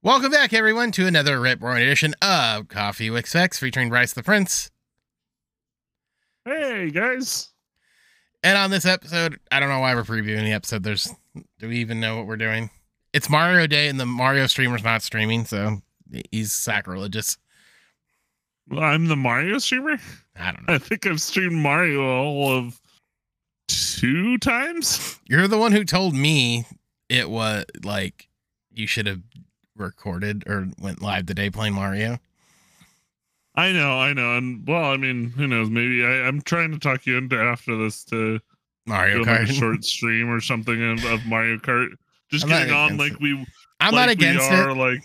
Welcome back, everyone, to another Rip Roaring edition of Coffee with Specs featuring Bryce the Prince. Hey guys. And on this episode, I don't know why we're previewing the episode. There's do we even know what we're doing? It's Mario Day and the Mario streamer's not streaming, so he's sacrilegious. Well, I'm the Mario streamer. I don't know. I think I've streamed Mario all of two times. You're the one who told me it was like you should have recorded or went live today playing Mario. I know, I know, and well, I mean, who knows? Maybe I, I'm trying to talk you into after this to Mario like Kart. a short stream or something of, of Mario Kart. Just I'm getting on like we. I'm like not against we are, it. Like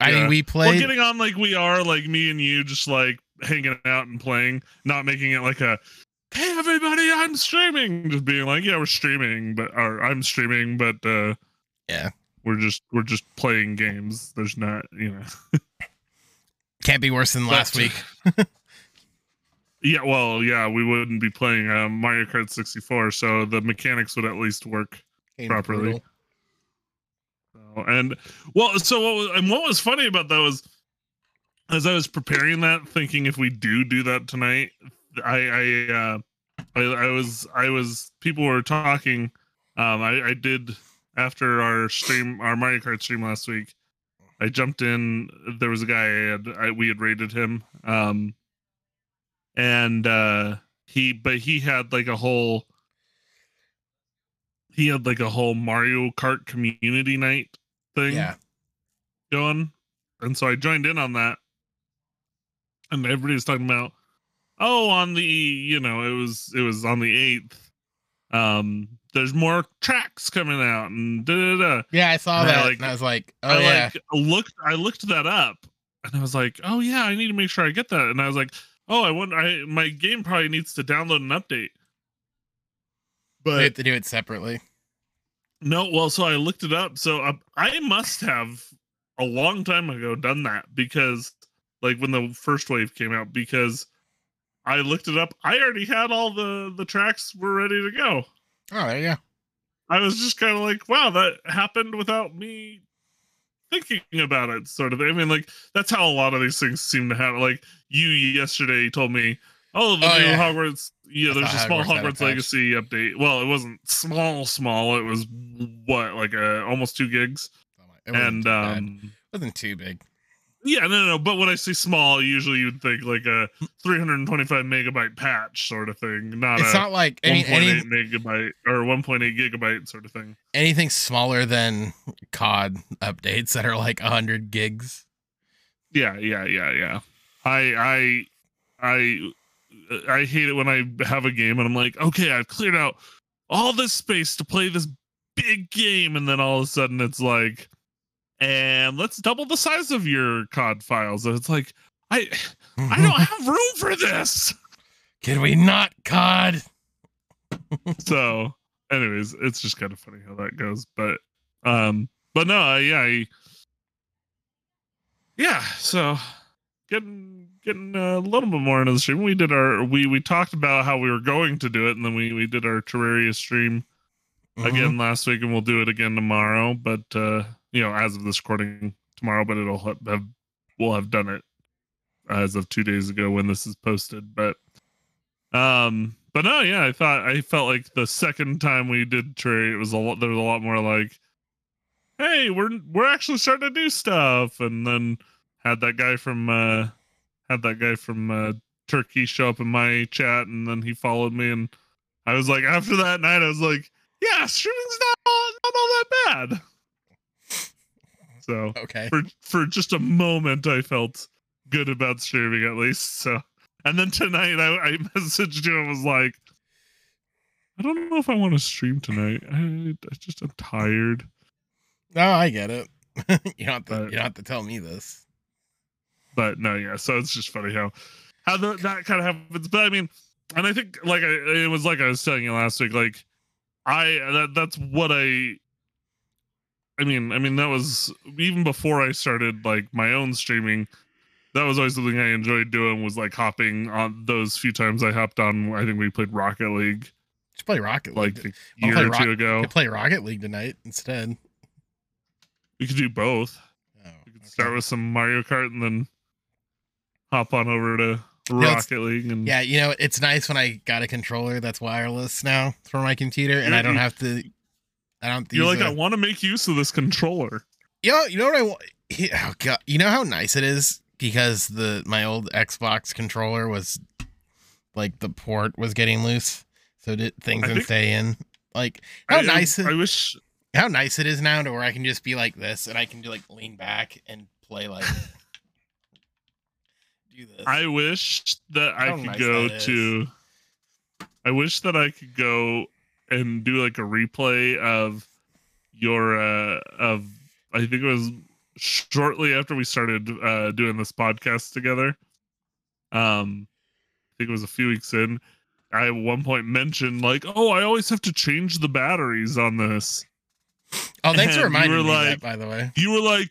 I mean, we we're getting on like we are, like me and you, just like hanging out and playing, not making it like a. Hey everybody, I'm streaming. Just being like, yeah, we're streaming, but or I'm streaming, but uh Yeah. We're just we're just playing games. There's not, you know. Can't be worse than last week. Yeah, well, yeah, we wouldn't be playing uh, Mario Kart 64, so the mechanics would at least work. properly. So, and well, so what was and what was funny about that was, as I was preparing that, thinking if we do do that tonight, I I uh, I, I was I was people were talking. Um, I I did after our stream, our Mario Kart stream last week. I jumped in. There was a guy I had I, we had rated him. Um, and uh he but he had like a whole he had like a whole Mario Kart community night thing Yeah. going. And so I joined in on that. And everybody's talking about, oh, on the you know, it was it was on the eighth. Um, there's more tracks coming out and da da da. Yeah, I saw And I that. like- and I was like, oh I yeah. like looked I looked that up and I was like, oh yeah, I need to make sure I get that. And I was like, oh, I want I my game probably needs to download an update. But have to do it separately. no, well, so I looked it up. So I, I must have a long time ago done that because, like, when the first wave came out, because I looked it up. I already had all the the tracks were ready to go. Oh, there you go. I was just kind of like, wow, that happened without me thinking about it, sort of. I mean, like, that's how a lot of these things seem to happen. Like, you yesterday told me, oh, the Oh, new yeah. Hogwarts, yeah, I there's a small Hogwarts Hogwarts patch. Legacy update. Well, it wasn't small, small. It was what, like, uh, almost two gigs? And, too bad. um, it wasn't too big. Yeah, no, no. But when I say small, usually you'd think like a 325 megabyte patch sort of thing, not It's a not like I 1.8 any, megabyte or 1.8 gigabyte sort of thing. anything smaller than COD updates that are like hundred gigs. Yeah, yeah, yeah, yeah. I, I, I, I hate it when I have a game and I'm like, okay, I've cleared out all this space to play this big game, and then all of a sudden it's like, and let's double the size of your COD files. And it's like, I, I don't have room for this. Can we not COD? so anyways it's just kind of funny how that goes but um but no I, yeah I, yeah so getting getting a little bit more into the stream we did our we we talked about how we were going to do it and then we we did our terraria stream Mhm. again last week and we'll do it again tomorrow. But uh you know as of this recording tomorrow but it'll have we'll have done it as of two days ago when this is posted. But um but no yeah i thought i felt like the second time we did trade it was a lot there was a lot more like hey we're we're actually starting to do stuff. And then had that guy from uh had that guy from uh turkey show up in my chat and then he followed me and i was like after that night i was like yeah streaming's not all, not all that bad so Okay. for for just a moment I felt good about streaming at least. So and then tonight I, I messaged you and was like, I don't know if I want to stream tonight. I, I just I'm tired. No, I get it. you don't have to, But- you don't have to tell me this. But no, yeah. So it's just funny how how the, that kind of happens. But I mean, and I think like I, it was like I was telling you last week. Like I uh, that that's what I. I mean, I mean that was even before I started like my own streaming. That was always something I enjoyed doing. Was like hopping on those few times I hopped on. I think we played Rocket League Just play Rocket like League. a year or Rock- two ago. Play Rocket League tonight instead. We could do both. Oh. We could start with some Mario Kart and then hop on over to Rocket League and Yeah, you know, it's nice when I got a controller that's wireless now for my computer, and I don't mm-hmm. have to. I don't. you're like, a- I want to make use of this controller. You know, you know what I want? Oh god, you know how nice it is because the my old Xbox controller was like the port was getting loose, so did things I didn't stay in. Like how I, nice! I it- wish how nice it is now to where I can just be like this and I can do like lean back and play like do this. I wish that I How could nice go to. I wish that I could go and do like a replay of your uh of I think it was shortly after we started uh doing this podcast together. Um I think it was a few weeks in. I at one point mentioned like, "Oh, I always have to change the batteries on this." oh, thanks for and you reminding were me like- that, by the way. you were like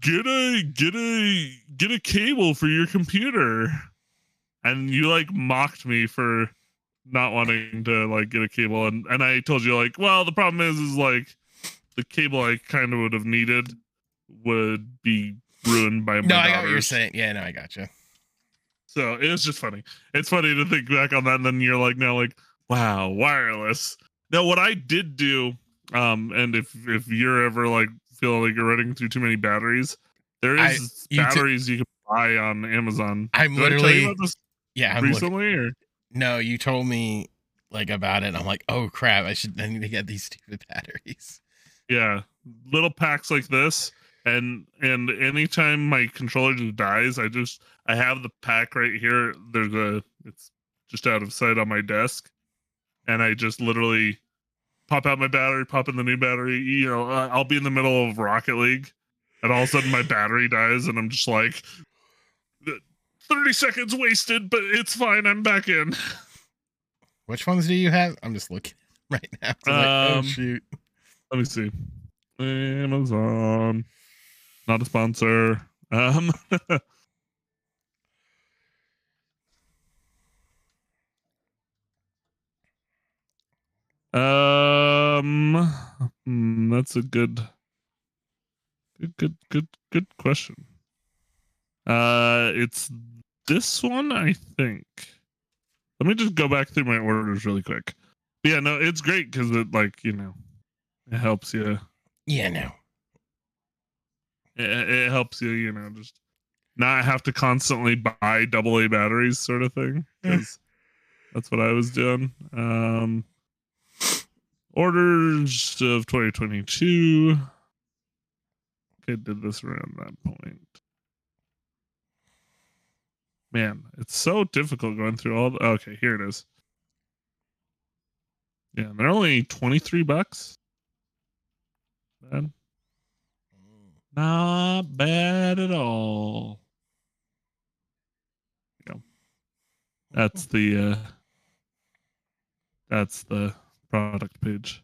get a get a get a cable for your computer and you like mocked me for not wanting to like get a cable and and i told you like well the problem is is like the cable i kind of would have needed would be ruined by my No, I got what you're daughters. saying. Yeah, no, I got you. so it was just funny it's funny to think back on that and then you're like now like wow wireless now what i did do um and if if you're ever like feel like you're running through too many batteries There is I- is you t- batteries you can buy on amazon I'm Did I literally this yeah. I'm recently or no, you told me like about it. And I'm like, oh crap! I should. I need to get these stupid batteries. yeah little packs like this and and anytime my controller just dies i just i have the pack right here there's a it's just out of sight on my desk and i just literally pop out my battery pop in the new battery you know i'll be in the middle of rocket league and all of a sudden my battery dies and i'm just like 30 seconds wasted but it's fine i'm back in Which ones do you have? I'm just looking right now. I'm like, oh Um, shoot! let me see amazon not a sponsor um um hmm, that's a good good good good good question. Uh it's this one i think. Let me just go back through my orders really quick. Yeah no it's great because it like you know it helps you. Yeah, no. it, it helps you you know just not have to constantly buy double a batteries sort of thing because that's what i was doing. Um orders of 2022 okay did this around that point. Man it's so difficult going through all the okay here it is. Yeah they're only 23 bucks? Bad not bad at all. Yeah. That's the uh that's the product page.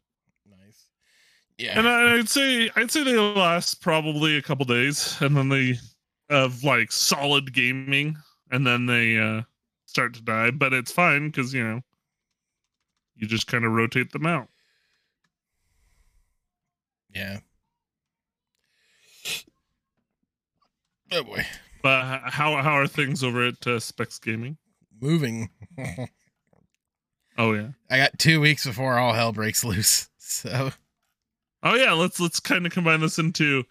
Nice. Yeah. And I- I'd say I'd say they last probably a couple days and then they of like solid gaming and then they uh start to die, but it's fine cuz you know you just kind of rotate them out. yeah. Oh boy. But how how are things over at uh, Specs Gaming? Moving. Oh yeah. I got two weeks before all hell breaks loose. So Oh yeah, let's let's kind of combine this into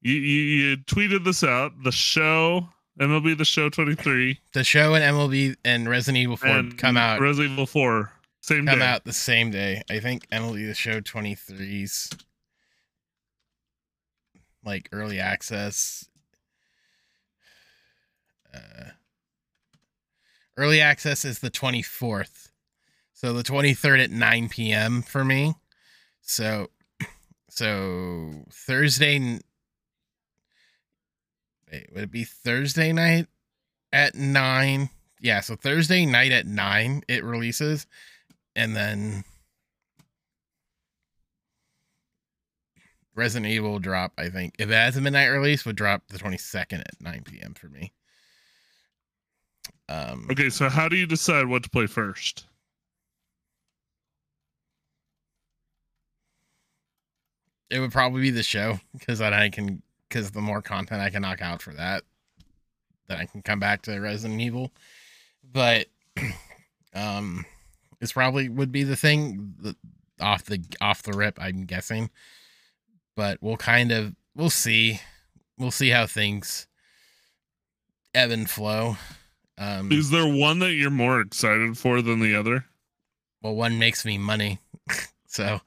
you, you you tweeted this out the show MLB the show 23 the show and MLB and Resident Evil 4 and come out Resident Evil 4 same day. come day. out the same day. I think MLB the show 23's like early access. Uh, early access is the 24th. So the 23rd at 9 p.m. for me. So so Thursday Wait, would it be Thursday night at 9? Yeah, so Thursday night at 9 it releases and then Resident Evil drop, I think. If it has a midnight release, would drop the 22nd at 9 p.m. for me. Um, Okay, so how do you decide what to play first? It would probably be the show because then I can because the more content I can knock out for that, then I can come back to Resident Evil. But um, this probably would be the thing that, off the off the rip. I'm guessing, but we'll kind of we'll see. We'll see how things ebb and flow. Um, Is there one that you're more excited for than the other? Well, one makes me money, so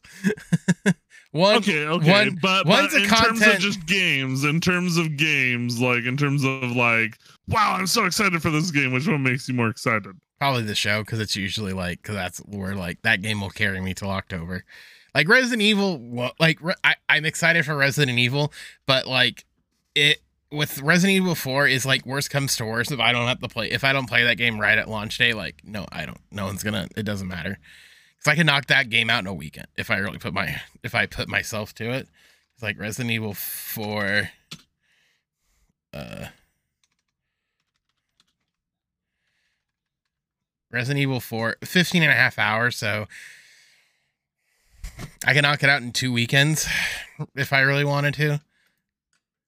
one. Okay, okay, one, but, but in content... terms of just games, in terms of games, like in terms of like, wow, I'm so excited for this game. Which one makes you more excited? Probably the show because it's usually like because that's where like that game will carry me till October. Like Resident Evil, well, like I, I'm excited for Resident Evil, but like it with Resident Evil 4 is like worst comes to worst if I don't have to play if I don't play that game right at launch day, like no, I don't no one's gonna it doesn't matter. Cause I can knock that game out in a weekend if I really put my if I put myself to it. It's like Resident Evil 4 uh Resident Evil 4 15 and a half hours, so I can knock it out in two weekends if I really wanted to.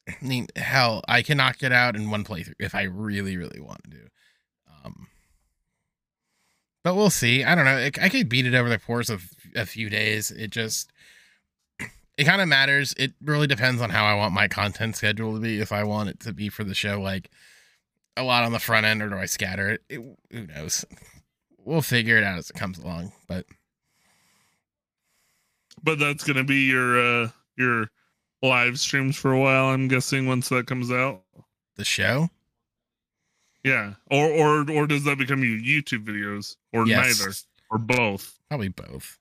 I mean, hell, I can knock it out in one playthrough if I really, really want to. Um, but we'll see. I don't know. I could beat it over the course of a few days. It just, it kind of matters. It really depends on how I want my content schedule to be. If I want it to be for the show, like a lot on the front end, or do I scatter it? it who knows? We'll figure it out as it comes along. But, but that's gonna be your uh your live streams for a while. I'm guessing once that comes out. The show. Yeah, or or or does that become your YouTube videos, or yes. neither, or both? Probably both.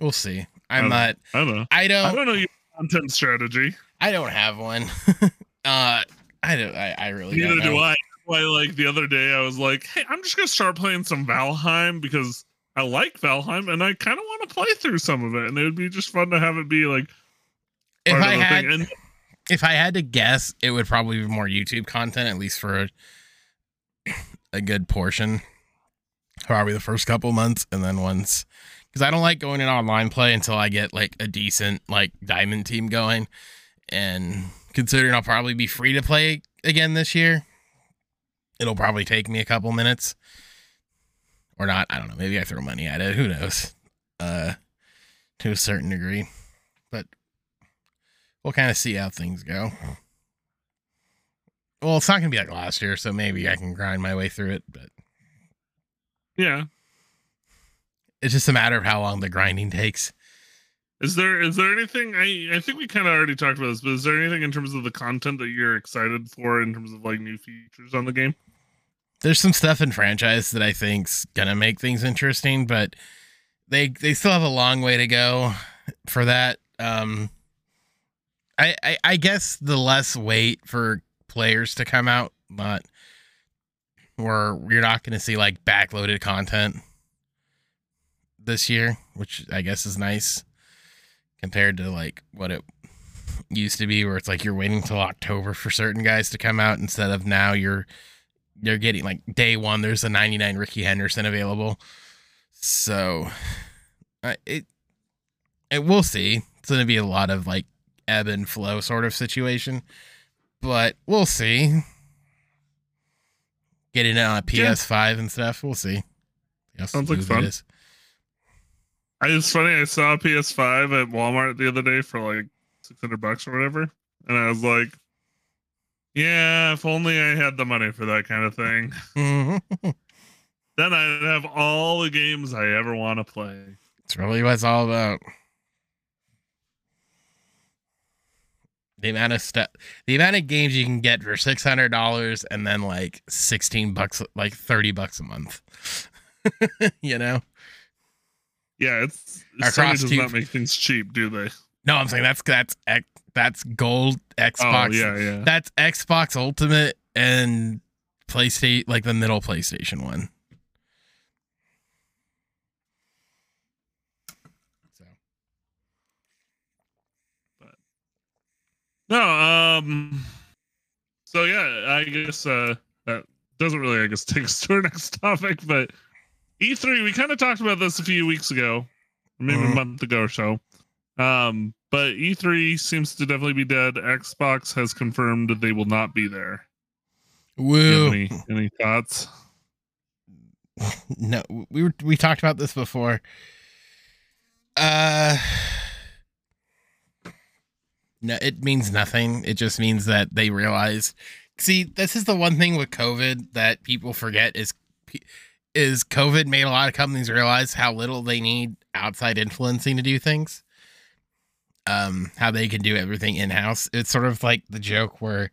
We'll see. I'm I not. I don't know. I don't. I don't know your content strategy. I don't have one. uh, I don't. I, I really. Neither do I. Why, like the other day, I was like, "Hey, I'm just gonna start playing some Valheim because I like Valheim and I kind of want to play through some of it, and it would be just fun to have it be like if I had, and, if I had to guess, it would probably be more YouTube content, at least for a, a good portion. Probably the first couple months, and then once, because I don't like going in online play until I get like a decent like diamond team going, and considering I'll probably be free to play again this year, it'll probably take me a couple minutes, or not. I don't know. Maybe I throw money at it. Who knows? Uh, to a certain degree, we'll kind of see how things go. Well, it's not gonna be like last year, so maybe I can grind my way through it, but yeah, it's just a matter of how long the grinding takes. Is there is there anything I I think we kind of already talked about this, but is there anything in terms of the content that you're excited for in terms of like new features on the game? There's some stuff in franchise that I think's gonna make things interesting, but they they still have a long way to go for that. Um, I, I, I guess the less wait for players to come out, but where you're not going to see like backloaded content this year, which I guess is nice compared to like what it used to be, where it's like you're waiting till October for certain guys to come out instead of now you're you're getting like day one. There's a 99 Rickey Henderson available, so it it we'll see. It's going to be a lot of like ebb and flow sort of situation. But we'll see. Getting it on a PS5 yeah. and stuff. We'll see. Yes, Sounds like fun. I it's funny. I saw a PS5 at Walmart the other day for like six hundred bucks or whatever, and I was like, "Yeah, if only I had the money for that kind of thing." then I'd have all the games I ever want to play. It's really what it's all about. The amount of stuff the amount of games you can get for six hundred dollars and then like sixteen bucks like thirty bucks a month. you know? Yeah, it's Sony does two, not make things cheap, do they? No, I'm saying that's that's that's gold Xbox. Oh, yeah, yeah. That's Xbox Ultimate and PlayStation like the middle PlayStation one. No, um so yeah, I guess uh that doesn't really I guess take us to our next topic, but E3, we kind of talked about this a few weeks ago, maybe mm-hmm. a month ago or so. Um, but E3 seems to definitely be dead. Xbox has confirmed that they will not be there. Woo. Any, any thoughts? No, we were we talked about this before. Uh no, it means nothing. It just means that they realize. See, this is the one thing with COVID that people forget is is COVID made a lot of companies realize how little they need outside influencing to do things. Um, how they can do everything in house. It's sort of like the joke where,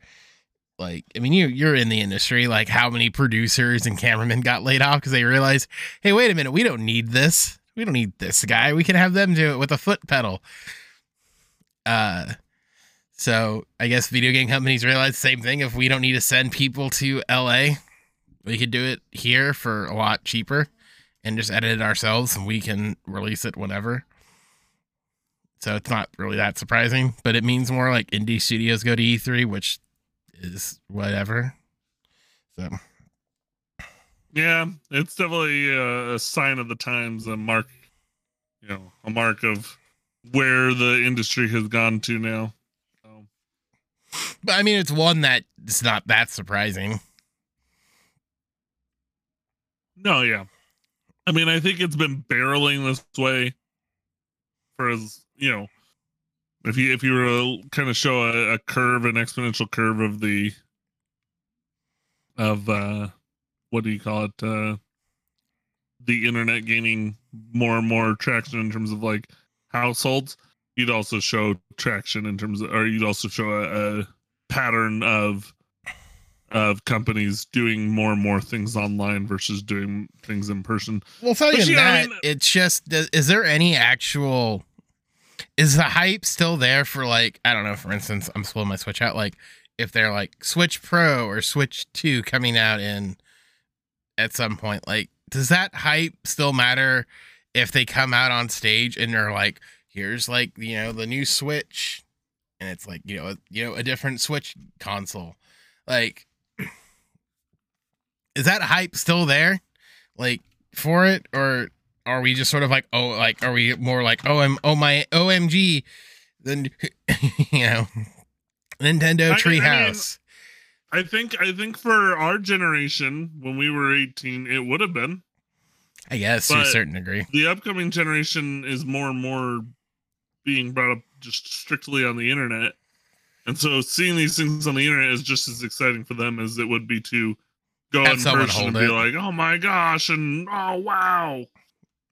like, I mean, you you're in the industry. Like, how many producers and cameramen got laid off because they realized, hey, wait a minute, we don't need this. We don't need this guy. We can have them do it with a foot pedal. Uh, so I guess video game companies realize the same thing. If we don't need to send people to LA, we could do it here for a lot cheaper and just edit it ourselves and we can release it whenever. So it's not really that surprising, but it means more like indie studios go to E3, which is whatever. So yeah, it's definitely a sign of the times, a mark, you know, a mark of where the industry has gone to now. But I mean, it's one that it's not that surprising. No, yeah. I mean, I think it's been barreling this way for as you know, if you if you were to kind of show a, a curve, an exponential curve of the of uh what do you call it? Uh the internet gaining more and more traction in terms of like households you'd also show traction in terms of, or you'd also show a, a pattern of of companies doing more and more things online versus doing things in person. Well, tell you that, I mean, it's just is there any actual is the hype still there for like I don't know, for instance, I'm pulling my Switch out like if they're like Switch Pro or Switch 2 coming out in at some point, like does that hype still matter if they come out on stage and they're like here's like you know the new switch and it's like you know a, you know a different switch console. Like is that hype still there like for it? Or are we just sort of like oh like are we more like oh i'm oh my omg then you know nintendo treehouse I, I, mean, I think i think for our generation when we were 18 it would have been. I guess but to a certain degree. The upcoming generation is more and more being brought up just strictly on the internet. And so seeing these things on the internet is just as exciting for them as it would be to go Have in person and be like, "Oh my gosh!" and "Oh wow."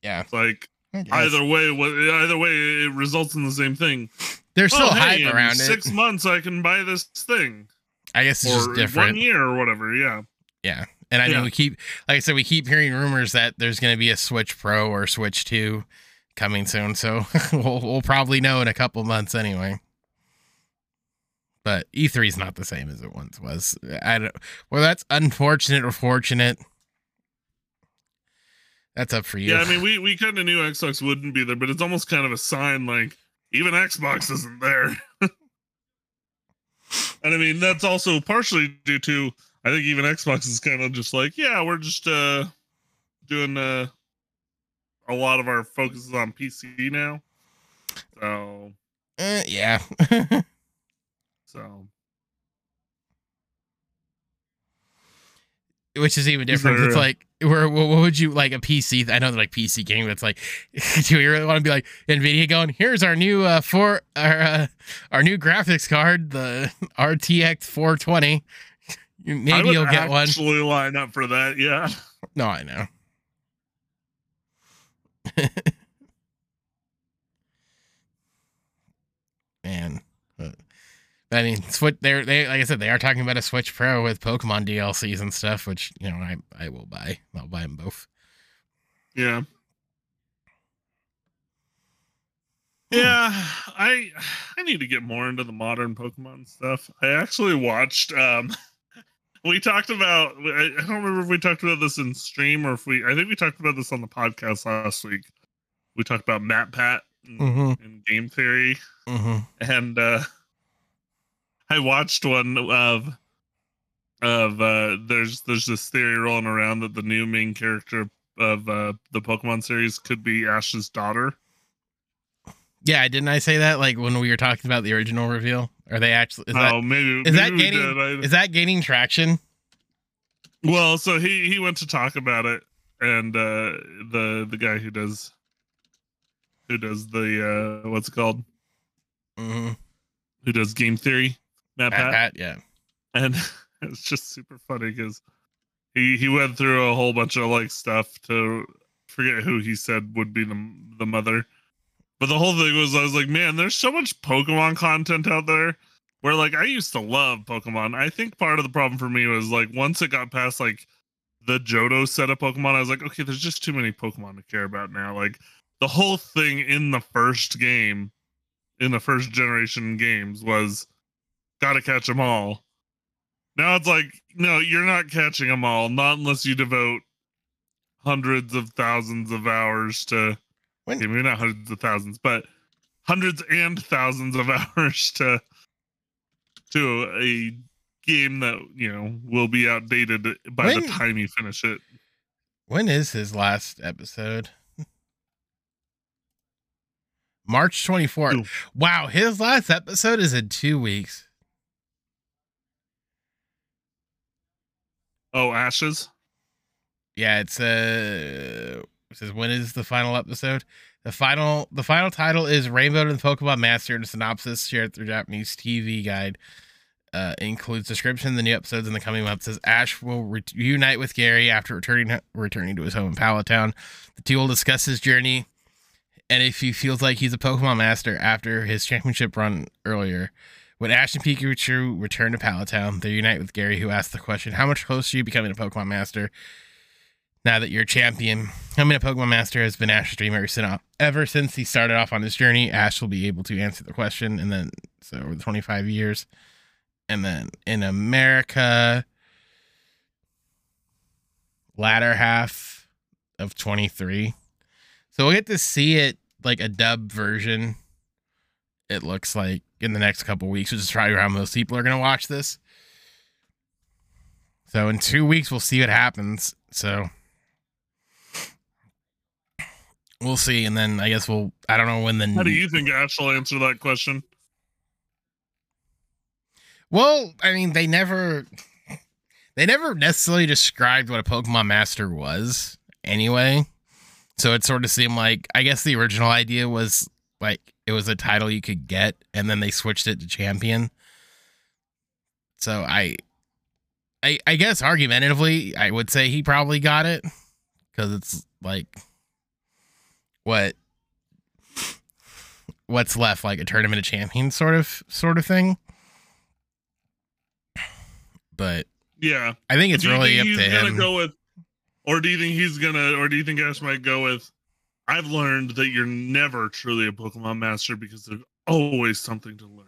Yeah, it's like either way, either way, it results in the same thing. There's still oh, hype hey, around six it. Six months, I can buy this thing. I guess it's or just different. One year or whatever. Yeah. Yeah, and I yeah. mean, we keep, like I said, we keep hearing rumors that there's going to be a Switch Pro or Switch Two coming soon. So we'll, we'll probably know in a couple months anyway. But E3 is not the same as it once was. I don't. Well, that's unfortunate or fortunate. That's up for you. Yeah, I mean, we we kind of knew Xbox wouldn't be there, but it's almost kind of a sign like even Xbox isn't there. and I mean, that's also partially due to I think even Xbox is kind of just like, yeah, we're just uh doing uh a lot of our focus is on PC now. So, uh, yeah. so, which is even different. It's like, where what would you like a PC? I know they're like PC game, but it's like, do we really want to be like Nvidia going? Here's our new uh for our uh, our new graphics card, the RTX 420. Maybe you'll get one. Actually, line up for that. Yeah. No, I know. Man. But, but, I mean, Switch. They're they like I said, they are talking about a Switch Pro with Pokemon DLCs and stuff, which you know I I will buy. I'll buy them both. Yeah. Yeah, I I need to get more into the modern Pokemon stuff. I actually watched um we talked about I don't remember if we talked about this in stream or if we I think we talked about this on the podcast last week. We talked about MatPat and, mm-hmm. and game theory. Mm-hmm. And uh I watched one of of uh there's there's this theory rolling around that the new main character of uh the Pokemon series could be Ash's daughter. Yeah, didn't I say that like when we were talking about the original reveal? Are they actually? Is that, oh, maybe is maybe that gaining? did. Is that gaining traction? Well, so he he went to talk about it, and uh the the guy who does who does the uh what's it called Mm-hmm. who does game theory, Matt Pat, Pat, Pat, yeah. and it's just super funny because he he went through a whole bunch of like stuff to forget who he said would be the the mother, but the whole thing was I was like, man, there's so much Pokemon content out there. Where like I used to love Pokemon. I think part of the problem for me was like once it got past like the Johto set of Pokemon, I was like, okay, there's just too many Pokemon to care about now. Like the whole thing in the first game, in the first generation games, was gotta catch them all. Now it's like, no, you're not catching them all, not unless you devote hundreds of thousands of hours to When- maybe not hundreds of thousands, but hundreds and thousands of hours to to a game that you know will be outdated by When- the time you finish it. When is his last episode? March 24th. Ooh. Wow, his last episode is in two weeks. Oh, Ashes. Yeah, it's uh it says when is the final episode? The final the final title is Rainbow and the Pokemon Master and a synopsis shared through Japanese TV guide. Uh, includes description of the new episodes in the coming months. Says Ash will reunite with Gary after returning returning to his home in Pallet Town. The two will discuss his journey and if he feels like he's a Pokemon master after his championship run earlier. When Ash and Pikachu return to Pallet Town, they unite with Gary, who asks the question, How much closer are you becoming a Pokemon master? Now that you're a champion. Becoming a Pokemon Master has been Ash's dream ever since, ever since he started off on this journey. Ash will be able to answer the question, and then so over the 25 years, and then in America, latter half of 23. So we'll get to see it like a dub version. It looks like in the next couple weeks, which is probably how most people are going to watch this. So in two weeks, we'll see what happens. So we'll see, and then I guess we'll. I don't know when the. How do you think Ash will answer that question? Well, I mean, they never. They never necessarily described what a Pokemon Master was, anyway. So it sort of seemed like I guess the original idea was like it was a title you could get, and then they switched it to champion. So I, I, I guess argumentatively, I would say he probably got it because it's like what what's left like a tournament of champions sort of sort of thing. But Yeah. I think it's really up think to gonna him. go with, or do you think he's gonna, or do you think Ash might go with? I've learned that you're never truly a Pokemon master because there's always something to learn.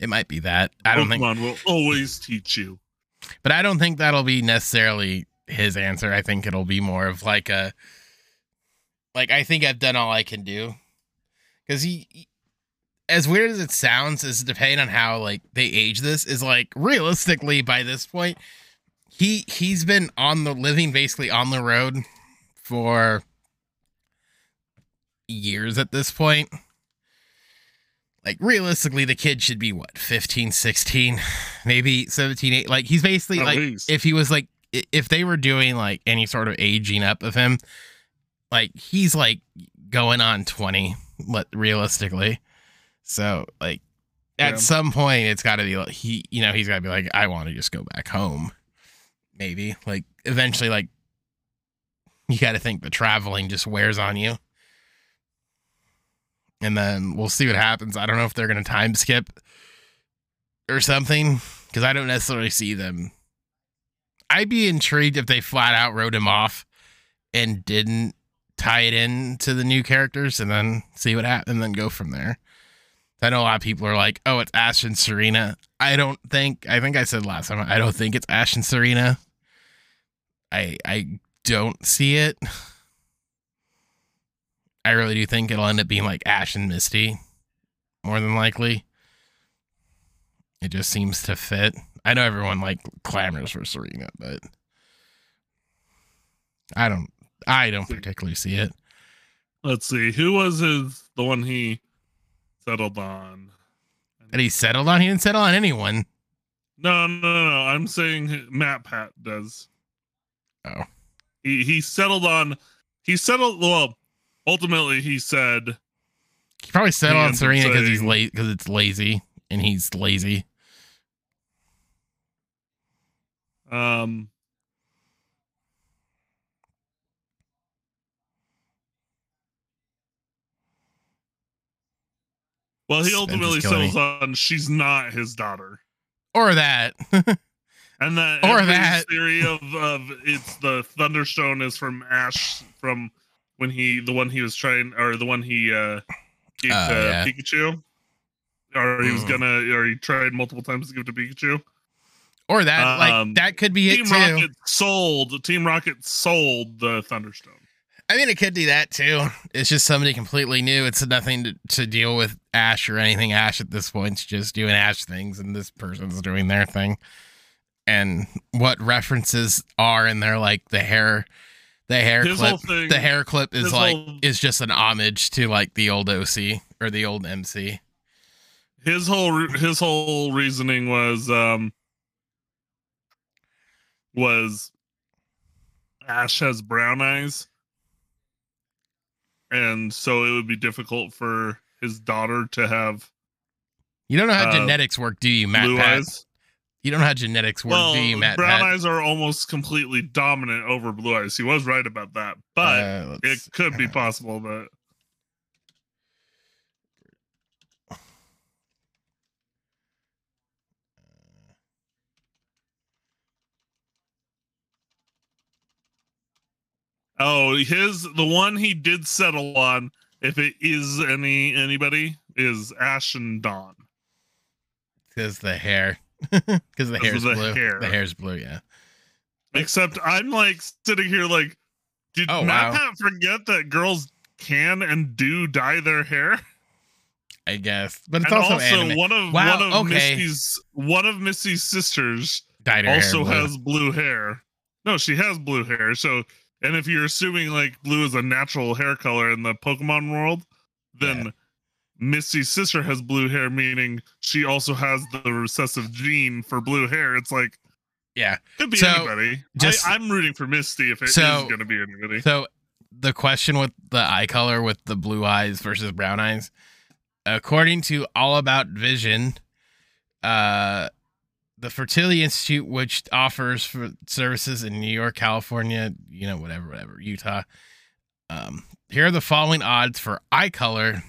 It might be that. I don't think Pokemon will always teach you. but I don't think that'll be necessarily his answer. I think it'll be more of like a like I think I've done all I can do. Cuz he, he- as weird as it sounds is depending on how like they age this is like realistically by this point he he's been on the living basically on the road for years at this point. Like realistically the kid should be what 15 16 maybe 17 8 like he's basically At like least. if he was like if they were doing like any sort of aging up of him like he's like going on 20 let realistically. So like at Yeah. some point it's got to be like he you know he's got to be like i want to just go back home maybe. Like eventually like you got to think the traveling just wears on you. And then we'll see what happens. I don't know if they're going to time skip or something because i don't necessarily see them. I'd be intrigued if they flat out wrote him off and didn't tie it in to the new characters and then see what happens and then go from there I know a lot of people are like, "Oh, it's Ash and Serena." I don't think. I think I said last time. I don't think it's Ash and Serena. I I don't see it. I really do think it'll end up being like Ash and Misty, more than likely. It just seems to fit. I know everyone like clamors for Serena, but I don't. I don't particularly see it. Let's see. Who was his the one he settled on? That he settled on? He didn't settle on anyone. No, no, no, no. I'm saying Matt Pat does. Oh. He he settled on he settled well, ultimately he said he probably settled on Serena because he's late because it's lazy and he's lazy. Um Well, he ultimately settles on she's not his daughter. Or that. and that or that theory of, of it's the Thunderstone is from Ash from when he the one he was trying or the one he uh gave uh, to yeah. Pikachu. Or he was mm. gonna or he tried multiple times to give to Pikachu. Or that um, like that could be Team it too. Rocket sold Team Rocket sold the Thunderstone. I mean, it could do that too. It's just somebody completely new. It's nothing to, to deal with Ash or anything. Ash at this point is just doing Ash things, and this person's doing their thing. And what references are in there, like the hair, the hair clip, thing, the hair clip is like whole, is just an homage to like the old OC or the old MC. His whole his whole reasoning was um was Ash has brown eyes and so it would be difficult for his daughter to have. You don't know how uh, genetics work, do you, Matt? Blue Pat? eyes. You don't know how genetics work, well, do you, Matt? Brown Pat? eyes are almost completely dominant over blue eyes. He was right about that, but uh, it could be possible that. Oh, his the one he did settle on, if it is any anybody, is Ash and Dawn. Because the hair, because the hair's the blue. Hair. The hair's blue, yeah. Except I'm like sitting here like, did oh, Matt wow. forget that girls can and do dye their hair? I guess, but it's and also, also one of wow, one of okay. Misty's one of Missy's sisters also has blue hair. No, she has blue hair, so and if you're assuming like blue is a natural hair color in the Pokemon world, then yeah. Misty's sister has blue hair, meaning she also has the recessive gene for blue hair. It's like, yeah, could be so anybody. Just, I, am rooting for Misty if it so, is going to be anybody. So the question with the eye color with the blue eyes versus brown eyes, according to All About Vision, uh, the Fertility Institute, which offers for services in New York, California, you know, whatever, whatever, Utah. Um, here are the following odds for eye color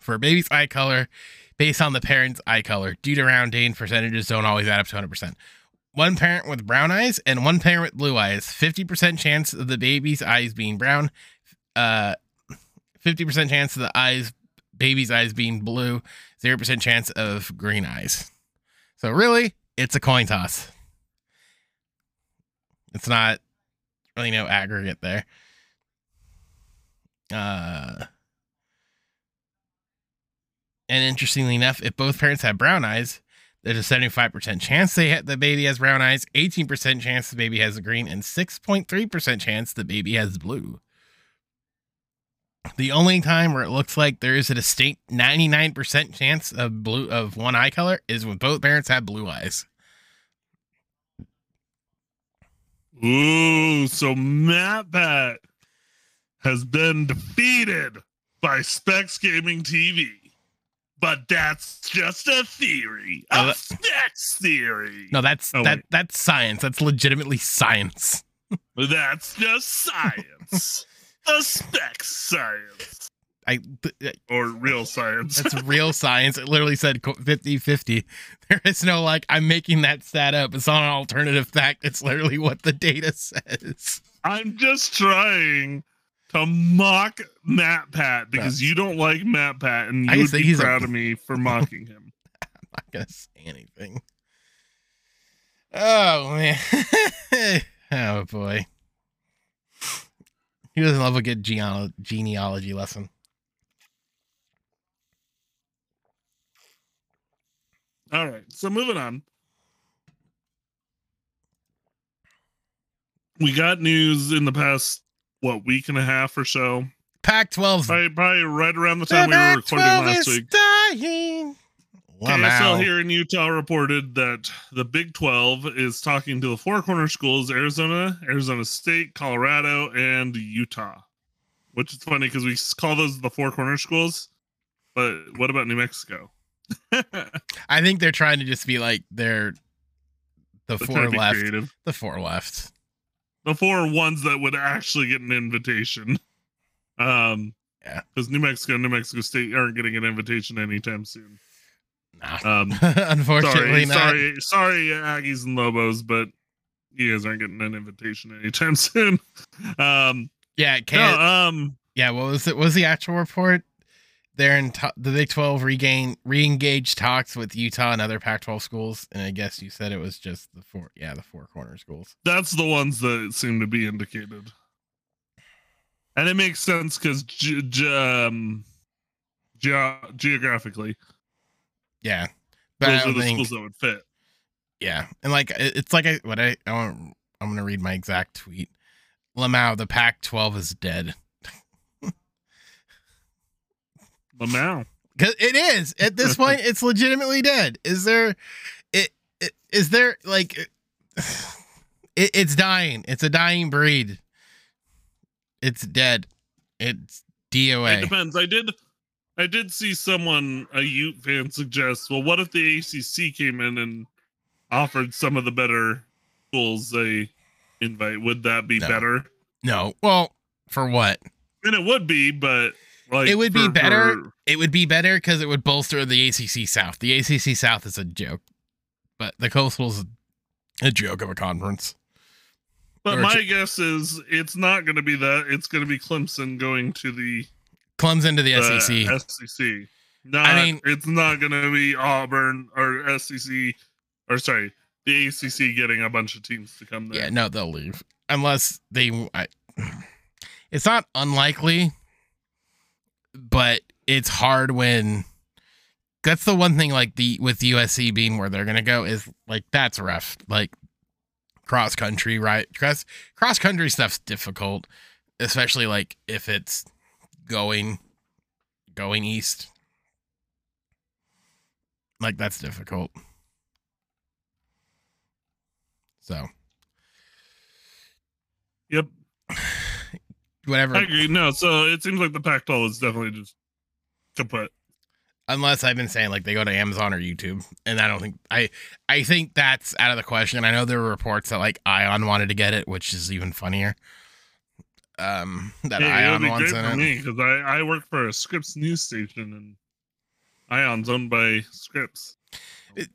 for a baby's eye color based on the parent's eye color. Due to rounding, percentages don't always add up to 100%. One parent with brown eyes and one parent with blue eyes. 50% chance of the baby's eyes being brown. Uh, 50% chance of the eyes, baby's eyes being blue. 0% chance of green eyes. So really, it's a coin toss. It's not really no aggregate there. Uh, and interestingly enough, if both parents have brown eyes, there's a 75% chance they the baby has brown eyes, 18% chance the baby has green, and 6.3% chance the baby has blue. The only time where it looks like there is a distinct 99% chance of blue of one eye color is when both parents have blue eyes. Ooh, so MatPat has been defeated by Specs Gaming TV. But that's just a theory. A that, Specs theory. No, that's oh, that wait. that's science. That's legitimately science. that's just science. The Specs science. I, uh, or real science. That's real science. It literally said 50 50. There is no like, I'm making that stat up. It's not an alternative fact. It's literally what the data says. I'm just trying to mock Matt Pat because you don't like Matt Pat and you would be proud a... of me for mocking him. I'm not going to say anything. Oh, man. oh, boy. He doesn't love a good genealogy lesson. All right. So moving on. We got news in the past what week and a half or so. Pac 12. probably, probably right around the time we were recording last week. Dying. KSL here in Utah reported that the Big 12 is talking to the four corner schools Arizona, Arizona State, Colorado, and Utah. Which is funny because we call those the four corner schools. But what about New Mexico? I think they're trying to just be like they're the they're four left. Creative. The four left. The four ones that would actually get an invitation. Um yeah. Because New Mexico New Mexico State aren't getting an invitation anytime soon. Nah. Um, Unfortunately, sorry, not. sorry, sorry, Aggies and Lobos, but you guys aren't getting an invitation anytime soon. Um, yeah, no, um, yeah. What was it? What was the actual report? They're in to- the Big Twelve regain re-engage talks with Utah and other Pac-12 schools, and I guess you said it was just the four. Yeah, the four corner schools. That's the ones that seem to be indicated, and it makes sense because ge- ge- um, ge- geographically yeah, but those are the think, schools that would fit. Yeah, and like it's like I what I I want I'm gonna read my exact tweet. Lamau, the Pac-12 is dead. Lamau, because it is at this point, it's legitimately dead. Is there, it, it is there like, it, it's dying. It's a dying breed. It's dead. It's DOA. It depends. I did I did see someone, a Ute fan, suggest, well, what if the ACC came in and offered some of the better schools a invite? Would that be no. better? No. Well, for what? And it would be, but like it would for, be better. For... It would be better because it would bolster the ACC South. The ACC South is a joke, but the Coastal's a joke of a conference. But or my guess is it's not going to be that. It's going to be Clemson going to the Clemson to the uh, SEC. SEC. Not, I mean, it's not going to be Auburn or SEC, or sorry, the ACC getting a bunch of teams to come there. Yeah, no, they'll leave unless they. I, it's not unlikely, but it's hard when. That's the one thing, like the with USC being where they're gonna go is like that's rough. Like cross country, right? Cross cross country stuff's difficult, especially like if it's going going east. Like that's difficult. So. Yep. Whatever. I agree. No, so it seems like the Pac-12 is definitely just to put. Unless I've been saying like they go to Amazon or YouTube, and I don't think I I think that's out of the question. I know there were reports that like Ion wanted to get it, which is even funnier um that hey, Ion be wants great in it. me because I I work for a Scripps news station and Ion's owned by Scripps.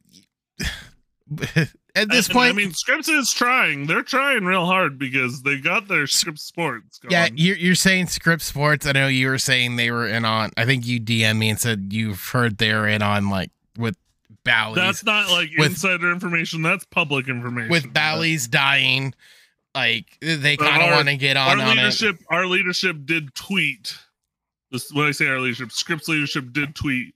At this point, I mean, Scripps is trying. They're trying real hard because they got their Scripps Sports. Going. Yeah, you're, you're saying Scripps Sports. I know you were saying they were in on. I think you DM me and said you've heard they're in on like with Bally's. That's not like with, insider information. That's public information. With Bally's dying, like they kind of want to get on. Our leadership, on our leadership did tweet. This when I say our leadership, Scripps leadership did tweet.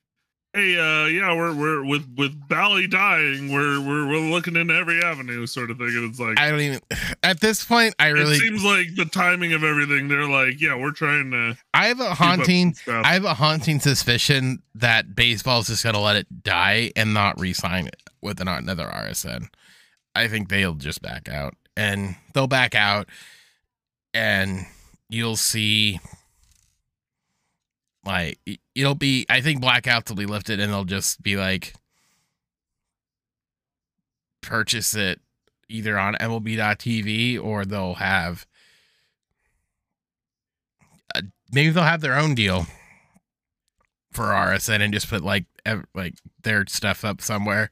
Hey, uh, yeah, we're we're with with Bally dying, we're we're we're looking into every avenue, sort of thing. And it's like I don't even. At this point, I really it seems like the timing of everything. They're like, yeah, we're trying to. I have a haunting. I have a haunting suspicion that baseball's just gonna let it die and not re-sign it with another RSN. I think they'll just back out and they'll back out and you'll see like it'll be I think blackouts will be lifted and they'll just be like purchase it either on MLB.TV or they'll have a, maybe they'll have their own deal for RSN and just put like ev- like their stuff up somewhere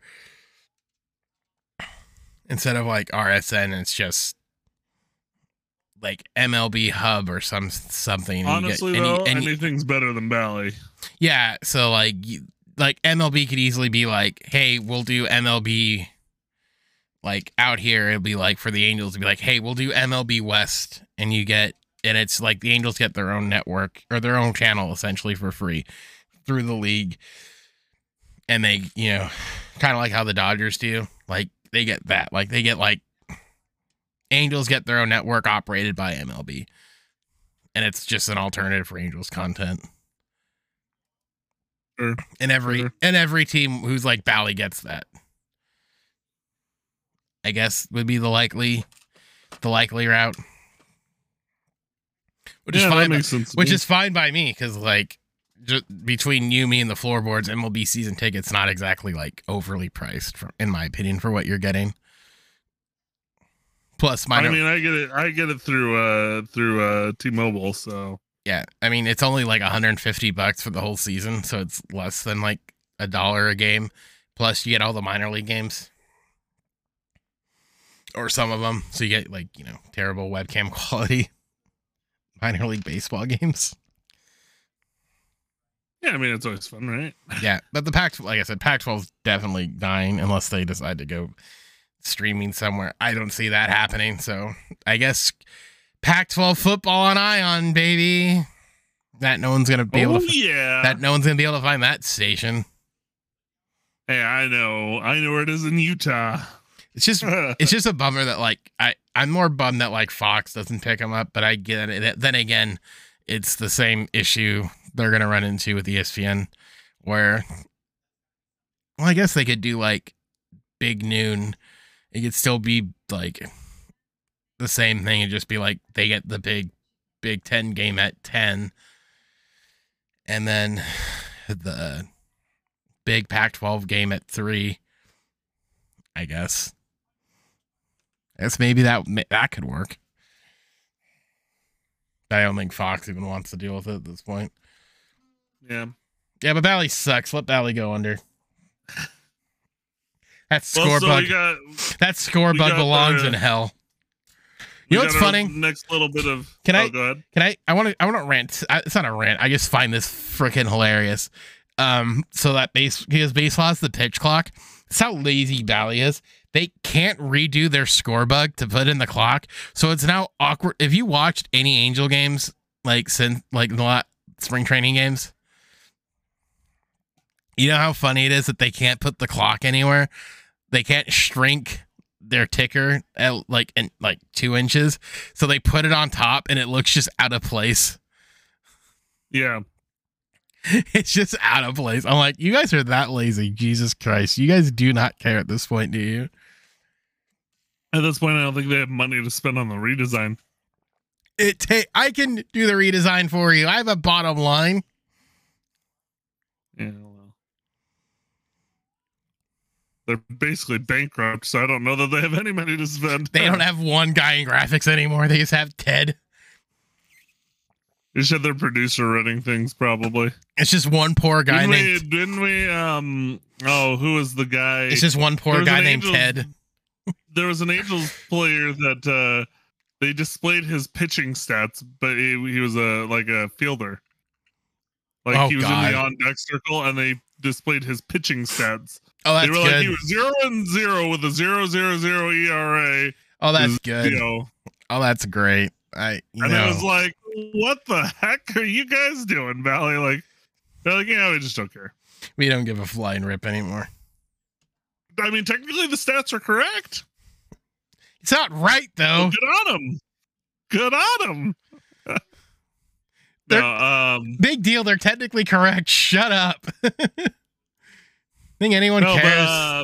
instead of like RSN. It's just like MLB Hub or some something. Honestly, any, though, any, anything's better than Bally. Yeah, so like like MLB could easily be like, hey, we'll do MLB. Like out here, it'll be like for the Angels to be like, hey, we'll do MLB West, and you get, and it's like the Angels get their own network or their own channel essentially for free through the league, and they, you know, kind of like how the Dodgers do. Like they get that. Like they get like Angels get their own network operated by MLB. and it's just an alternative for Angels content. Sure. And every Sure. and every team who's like Bally gets that. I guess would be the likely the likely route. Which yeah, is fine. sense. which is fine by me because like just between you, me, and the floorboards, MLB season tickets not exactly like overly priced, for, in my opinion, for what you're getting. Plus, I mean, I get it. I get it through uh through uh T-Mobile. So yeah, I mean it's only like 150 bucks for the whole season, so it's less than like a dollar a game. Plus, you get all the minor league games, or some of them, so you get like you know terrible webcam quality minor league baseball games. Yeah, I mean, it's always fun, right? yeah, but the Pac, like I said, Pac-12 is definitely dying unless they decide to go streaming somewhere. I don't see that happening. So I guess Pac-12 football on Ion, baby. That no one's gonna be able oh to. yeah. That no one's gonna be able to find that station. hey, I know. I know where it is in Utah. It's just it's just a bummer that like I I'm more bummed that like Fox doesn't pick them up, but I get it. Then again, it's the same issue they're gonna run into with ESPN, where well, I guess they could do like big noon. It could still be like the same thing and just be like they get the big Big Ten game at ten, and then the big Pac-12 game at three. I guess. I guess maybe that that could work. I don't think Fox even wants to deal with it at this point. Yeah. Yeah, but Bally sucks. Let Bally go under. That score Well, so bug. got. that score bug belongs the- in hell. You know what's funny? Next little bit of. Can oh, I- go ahead? Can I? I want to. I want to rant. I- It's not a rant. I just find this freaking hilarious. Um. So that base because baseball has the pitch clock. That's how lazy Bally is. They can't redo their score bug to put in the clock, so it's now awkward. If you watched any Angel games, like since like the spring training games, you know how funny it is that they can't put the clock anywhere. They can't shrink their ticker at like in like two inches, so they put it on top, and it looks just out of place. Yeah. It's just out of place. I'm like, you guys are that lazy. Jesus Christ. You guys do not care at this point, do you? At this point, I don't think they have money to spend on the redesign. It ta- I can do the redesign for you. I have a bottom line. Yeah. They're basically bankrupt, so I don't know that they have any money to spend. They don't have one guy in graphics anymore. They just have Ted. They should have their producer running things, probably. It's just one poor guy didn't we? named Didn't we? Um. Oh, who was the guy? It's just one poor guy named Angels- Ted. there was an Angels player that uh they displayed his pitching stats, but he, he was a like a fielder. Like Oh, he was God. in the on deck circle, and they displayed his pitching stats. Oh, that's they were like he good. was zero and zero with a zero zero zero ERA. Oh, that's good. Oh, that's great. I you and know. it was like, what the heck are you guys doing, Bally? Like, they're like, yeah, we just don't care. we don't give a flying rip anymore. I mean, technically the stats are correct. It's not right though. Good on them. Good on them. No, um, Big deal. They're technically correct. Shut up. Think anyone no, but, cares? uh,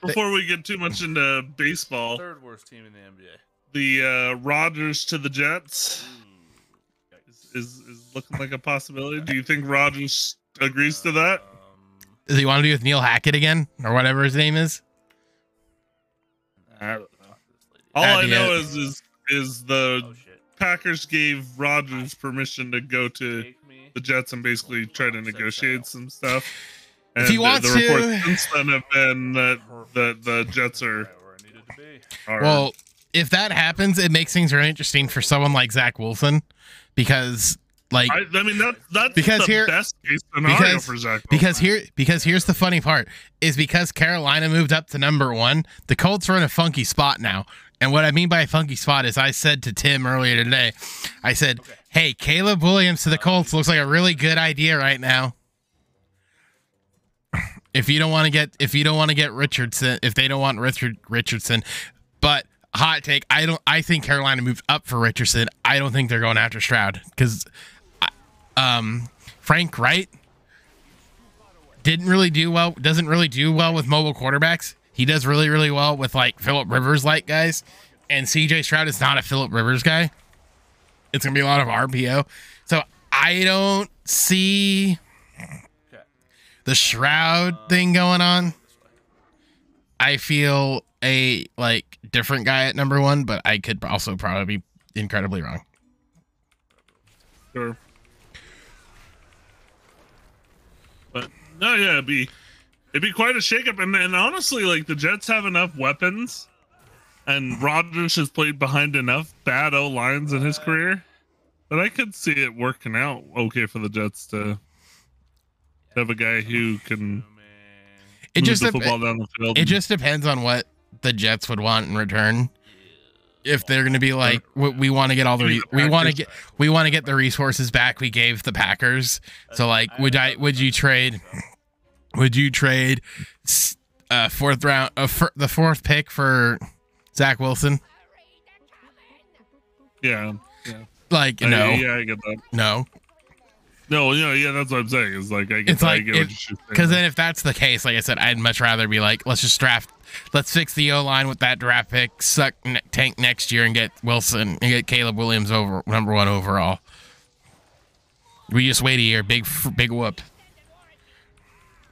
before we get too much into baseball, Third worst team in the NBA. the uh, Rodgers to the Jets Ooh, yikes. is, is looking like a possibility. Do you think Rodgers agrees to that? Um, Does he want to be with Neil Hackett again or whatever his name is? I don't know. All I That'd be know it. is is is the Oh. Packers gave Rodgers permission to go to the Jets and basically try to negotiate some stuff. If he And, wants the to- reports since then have been that the the Jets are, where I needed to be. are Well, if that happens, it makes things really interesting for someone like Zach Wilson because, like, I, I mean that that's Because the here- best case scenario because- for Zach. because here because here's the funny part is because Carolina moved up to number one, the Colts are in a funky spot now. And what I mean by a funky spot is I said to Tim earlier today, I said, Okay. Hey, Caleb Williams to the Colts looks like a really good idea right now. If you don't want to get if you don't want to get Richardson, if they don't want Richard Richardson, but hot take. I don't. I think Carolina moved up for Richardson. I don't think they're going after Stroud because, um, Frank Reich didn't really do well. Doesn't really do well with mobile quarterbacks. He does really really well with like Philip Rivers like guys, and C.J. Stroud is not a Philip Rivers guy. It's gonna be a lot of RPO. So I don't see. The Stroud thing going on. I feel a like different guy at number one, but I could also probably be incredibly wrong. Sure. But no, yeah, it'd be it'd be quite a shakeup, and and honestly, like the Jets have enough weapons, and Rodgers has played behind enough bad O lines in his career that I could see it working out okay for the Jets to have a guy who can It just the dep- football down the field. it just depends on what the Jets would want in return. If they're going to be like, we, we want to get all the, re- we want to get, we want to get the resources back we gave the Packers. So like, would I, would you trade, would you trade, s- uh, fourth round, uh, fir- the fourth pick for Zach Wilson? yeah, yeah, Like, I- no, yeah, I get that. no. No, you know, yeah, that's what I'm saying. It's like I get, It's I like get what you're. Because then, if that's the case, like I said, I'd much rather be like, let's just draft, let's fix the O line with that draft pick, suck ne- tank next year, and get Wilson and get Caleb Williams over number one overall. We just wait a year, big big whoop.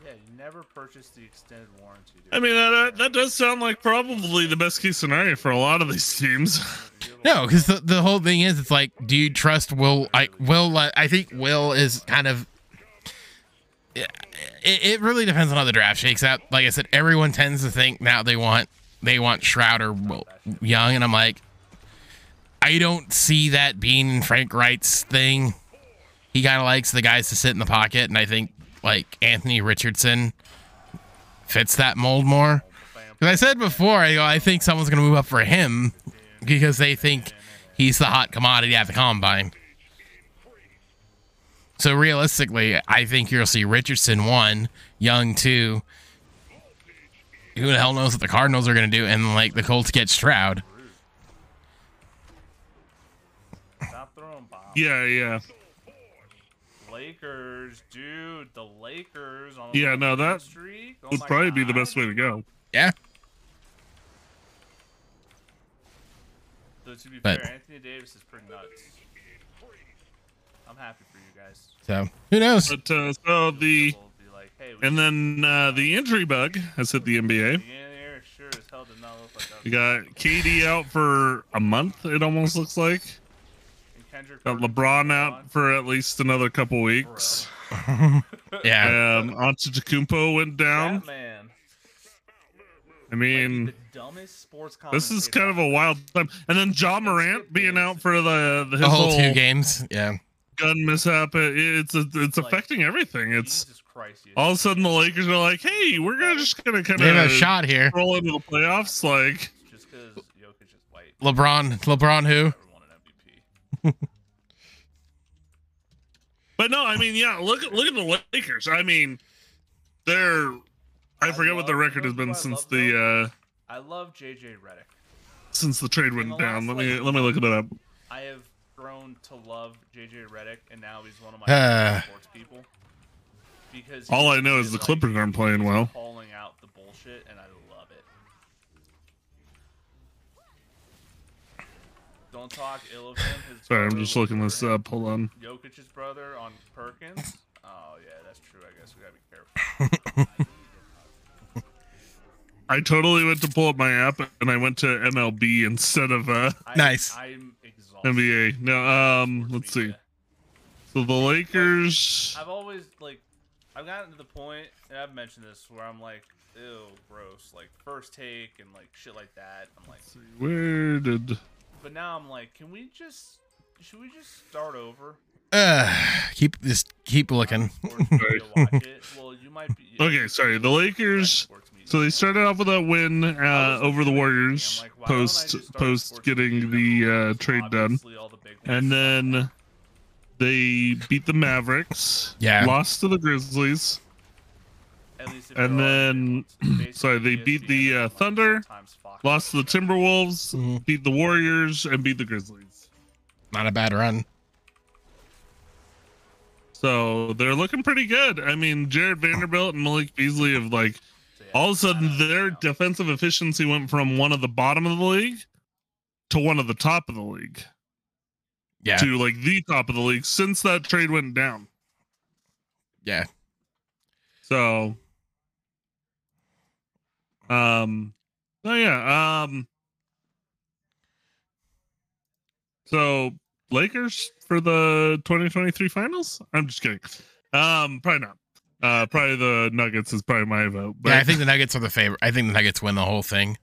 Yeah, you never purchased the extended warranty. I mean, that, that does sound like probably the best case scenario for a lot of these teams. No, because the, the whole thing is, it's like, do you trust Will? I Will. uh, I think Will is kind of. It, it really depends on how the draft shakes out. Like I said, everyone tends to think now they want they want Stroud or Will Young, and I'm like, I don't see that being Frank Reich's thing. He kind of likes the guys to sit in the pocket, and I think like Anthony Richardson fits that mold more. Because I said before, I I think someone's going to move up for him because they think he's the hot commodity at the combine. So realistically, I think you'll see Richardson one, Young two. Who the hell knows what the Cardinals are going to do? And like the Colts get Stroud. Stop. Yeah, yeah, Lakers, dude, the Lakers on Yeah, no, that streak? Oh would my probably be the best way to go. Yeah. Though to be But- fair, Anthony Davis is pretty nuts. I'm happy for you guys. So who knows? But uh, so the like, hey, and then uh, the injury bug has hit the NBA. beginning the year sure as hell did not look like us. We got KD out for a month. It almost looks like. And Kendrick Got LeBron out for at least another couple weeks. Yeah. Um, Antetokounmpo went down. That man. I might be mean, the dumbest sports this is kind of a wild time. And then Ja Morant being out for the, the his The whole whole two games. Yeah. gun mishap. It, it's it's Like, affecting everything. It's Jesus Christ, you- all of a sudden the Lakers are like, hey, we're gonna just gonna kind They have a shot here. roll into the playoffs. Like, just because Jokic is white. LeBron. LeBron who? Never won an MVP. but no, I mean, yeah. Look at look at the Lakers. I mean, they're. I I forget what the record has been since the uh I love JJ Redick. since the trade went the down. last, Let me like, let me look it up. I have grown to love JJ Redick, and now he's one of my favorite sports people. Because All I know is the like, Clippers aren't playing well. Calling out the bullshit, and I love it. Don't talk ill of him. His Sorry, I'm just looking this up. Hold on. Jokic's brother on Perkins. Oh yeah, that's true. I guess we gotta be careful. I totally went to pull up my app and I went to MLB instead of uh I, Nice. I'm exhausted. NBA. No, um, let's see. So the Lakers. I've always like, I've gotten to the point, and I've mentioned this, where I'm like, ew, gross, like first take and like shit like that. I'm like, Where did? but now I'm like, can we just, should we just start over? Uh, keep just keep looking. Sports media watch it. Well, you might be. Okay, sorry. The Lakers. Sports media. So they started off with a win uh, over the looking at it, Warriors like, why post post getting the uh, trade done, the and then they beat the Mavericks. Yeah. Lost to the Grizzlies. and then sorry, they beat the uh, Thunder, lost to the Timberwolves, mm-hmm. beat the Warriors, and beat the Grizzlies. Not a bad run. So they're looking pretty good. I mean, Jarred Vanderbilt and Malik Beasley have like all of a sudden their defensive efficiency went from one of the bottom of the league to one of the top of the league. Yeah. To like the top of the league since that trade went down. Yeah. So um oh yeah, um so Lakers for the 2023 finals? I'm just kidding. Um probably not. Uh, probably the Nuggets is probably my vote. But yeah, I think the Nuggets are the favorite. I think the Nuggets win the whole thing.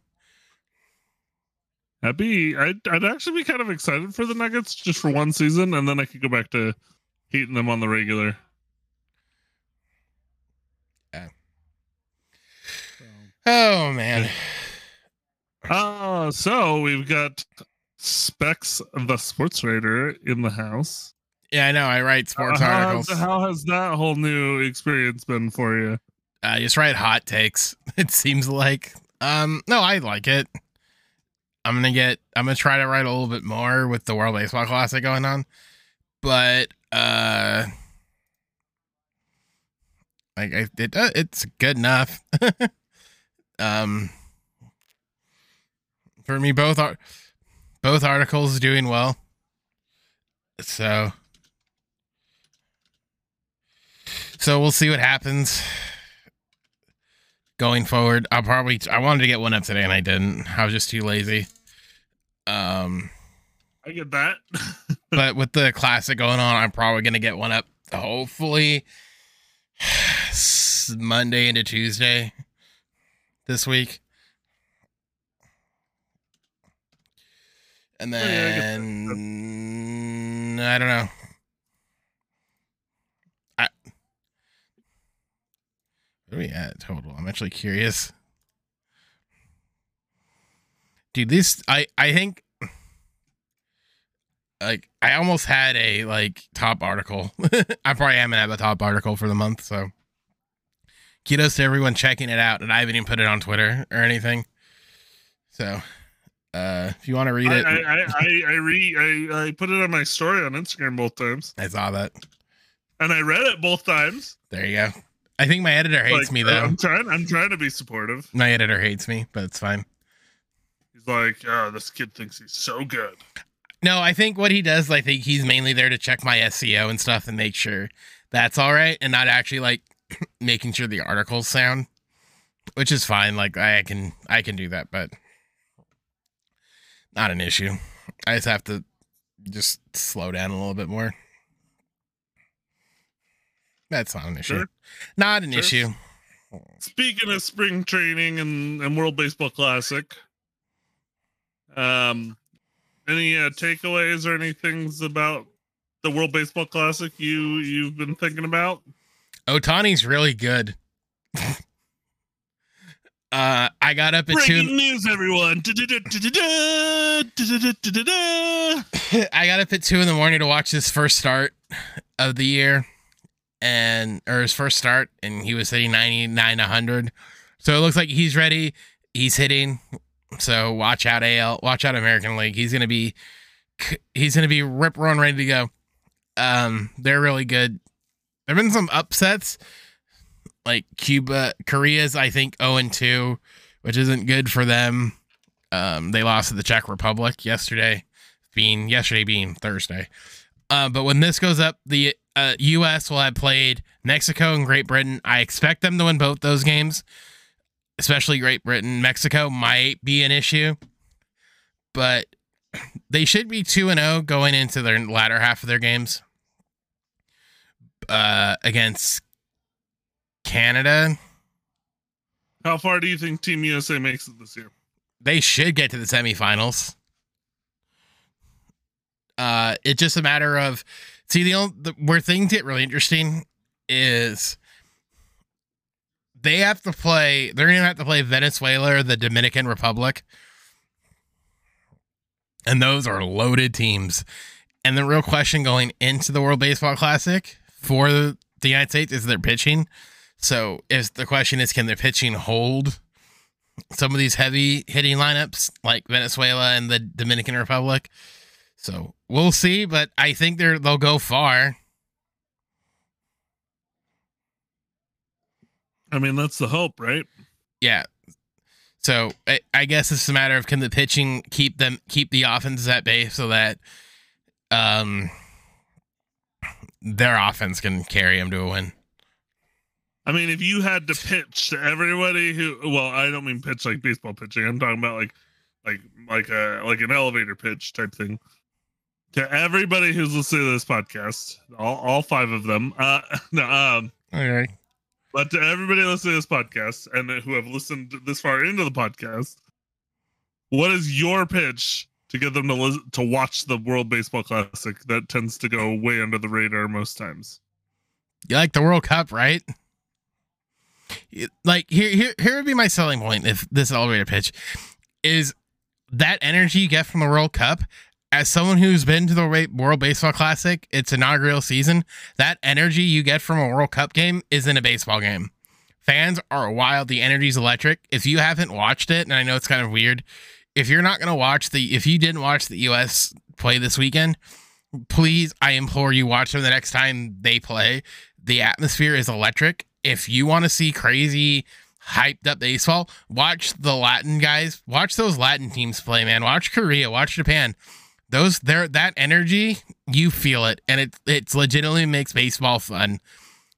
I'd be, I'd, I'd actually be kind of excited for the Nuggets just for one season, and then I could go back to hating them on the regular. Yeah. Oh man. Uh, so we've got Specs the Sports Writer in the house. Yeah, I know. I write sports uh, how articles. Has, how has that whole new experience been for you? I just write hot takes. It seems like. Um, no, I like it. I'm gonna get. I'm gonna try to write a little bit more with the World Baseball Classic going on, but uh, like I, it, uh, it's good enough. um, for me, both are both articles doing well. So So we'll see what happens going forward. I'll probably I wanted to get one up today and I didn't. I was just too lazy. Um I get that. but with the classic going on, I'm probably gonna get one up hopefully Monday into Tuesday this week. And then oh, yeah, I, I don't know. What are we at total? I'm actually curious. Dude, this I I think like I almost had a like top article. I probably am gonna have a top article for the month, so kudos to everyone checking it out. And I haven't even put it on Twitter or anything. So uh if you want to read it I I, I, I read I, I put it on my story on Instagram both times. I saw that. And I read it both times. There you go. I think my editor hates like, me uh, though. I'm trying. I'm trying to be supportive. My editor hates me, but it's fine. He's like, "Oh, this kid thinks he's so good." No, I think what he does, I think he's mainly there to check my SEO and stuff and make sure that's all right, and not actually like making sure the articles sound, which is fine. Like I can, I can do that, but not an issue. I just have to just slow down a little bit more. That's not an issue. Sure. Not an sure. issue. Speaking of spring training and, and World Baseball Classic, um, any uh, takeaways or any things about the World Baseball Classic you you've been thinking about? Ohtani's really good. uh, I got up at Breaking two. news, everyone! I got up at two in the morning to watch this first start of the year and or his first start, and he was hitting 99 100. So it looks like he's ready. He's hitting. So watch out AL, watch out American League. He's gonna be he's gonna be rip roaring ready to go. Um, they're really good. There've been some upsets, like Cuba, Korea's I think 0 and 2, which isn't good for them. Um, they lost to the Czech Republic yesterday, being yesterday being Thursday. Uh, but when this goes up, the uh, U.S. will have played Mexico and Great Britain. I expect them to win both those games, especially Great Britain. Mexico might be an issue, but they should be 2 and 0 going into their latter half of their games uh, against Canada. How far do you think Team USA makes it this year? They should get to the semifinals. Uh, it's just a matter of see the, only, the where things get really interesting is they have to play. They're gonna have to play Venezuela or the Dominican Republic, and those are loaded teams. And the real question going into the World Baseball Classic for the United States is their pitching. So if the question is, can their pitching hold some of these heavy hitting lineups like Venezuela and the Dominican Republic? So we'll see, but I think they're they'll go far. I mean, that's the hope, right? Yeah. So I, I guess it's a matter of can the pitching keep them keep the offenses at bay so that um their offense can carry them to a win. I mean, if you had to pitch to everybody who, well, I don't mean pitch like baseball pitching. I'm talking about like, like, like a like an elevator pitch type thing to everybody who's listening to this podcast, all, all five of them. Uh, no, um, okay. But to everybody listening to this podcast and who have listened this far into the podcast, what is your pitch to get them to listen, to watch the World Baseball Classic that tends to go way under the radar most times? You like the World Cup, right? like here here here would be my selling point if this elevator pitch is that energy you get from the World Cup as someone who's been to the World Baseball Classic, its inaugural season, that energy you get from a World Cup game is in a baseball game. Fans are wild. The energy's electric. If you haven't watched it, and I know it's kind of weird, if you're not going to watch the, if you didn't watch the U.S. play this weekend, please, I implore you, watch them the next time they play. The atmosphere is electric if you want to see crazy hyped up baseball, watch the Latin guys, watch those Latin teams play, man. Watch Korea, watch Japan. Those there that energy, you feel it and it it's legitimately makes baseball fun.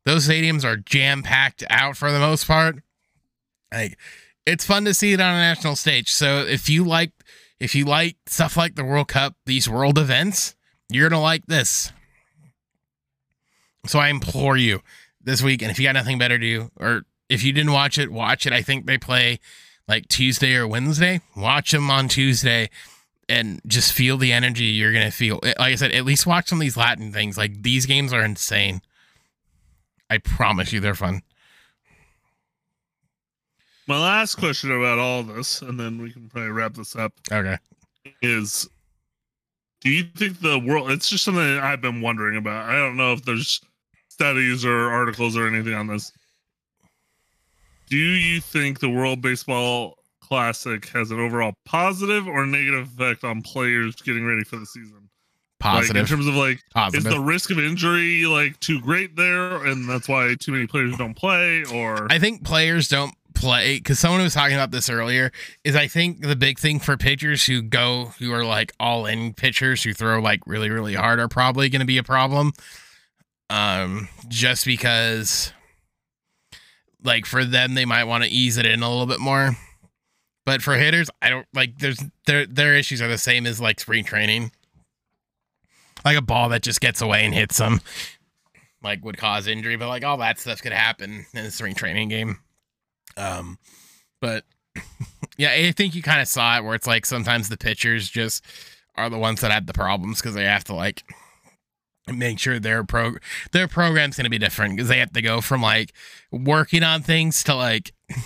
Those stadiums are jam packed out for the most part. Like it's fun to see it on a national stage. So if you like if you like stuff like the World Cup, these world events, you're to like this. So I implore you, this week. And if you got nothing better to do, or if you didn't watch it, watch it. I think they play like Tuesday or Wednesday. Watch them on Tuesday and just feel the energy you're going to feel. Eh, like I said, at least watch some of these Latin things. Like these games are insane. I promise you they're fun. My last question about all this, and then we can probably wrap this up. Okay. Is do you think the world it's just something I've been wondering about. I don't know if there's studies or articles or anything on this. Do you think the World Baseball Classic has an overall positive or negative effect on players getting ready for the season? Positive. Like in terms of like, positive. is the risk of injury like too great there, and that's why too many players don't play? Or I think players don't play because someone was talking about this earlier. Is I think the big thing for pitchers who go who are like all in pitchers who throw like really really hard are probably going to be a problem um, just because like for them they might want to ease it in a little bit more. But for hitters, I don't like there's their their issues are the same as like spring training. Like a ball that just gets away and hits them like would cause injury, but like all that stuff could happen in a spring training game. Um but yeah, I think you kind of saw it where it's like sometimes the pitchers just are the ones that had the problems because they have to like make sure their pro their program's to be different because they have to go from like working on things to like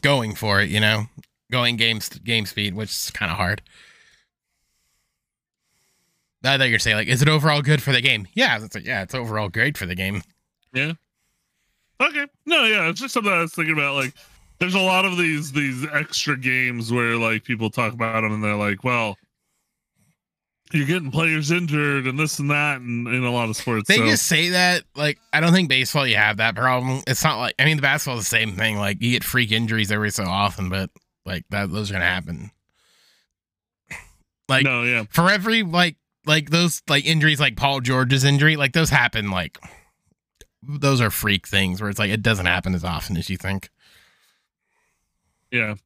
going for it you know going game game speed which is kind of hard I thought you're saying like, is it overall good for the game? Yeah, it's like, yeah, it's overall great for the game. Yeah. Okay. No, yeah, it's just something I was thinking about. Like, there's a lot of these these extra games where like people talk about them and they're like, well, you're getting players injured and this and that and in a lot of sports. They so. just say that like I don't think baseball you have that problem. It's not like I mean the basketball is the same thing. Like you get freak injuries every so often, but like that those are gonna happen. Like no, yeah. For every like like those like injuries like Paul George's injury, like those happen like those are freak things where it's like it doesn't happen as often as you think. Yeah.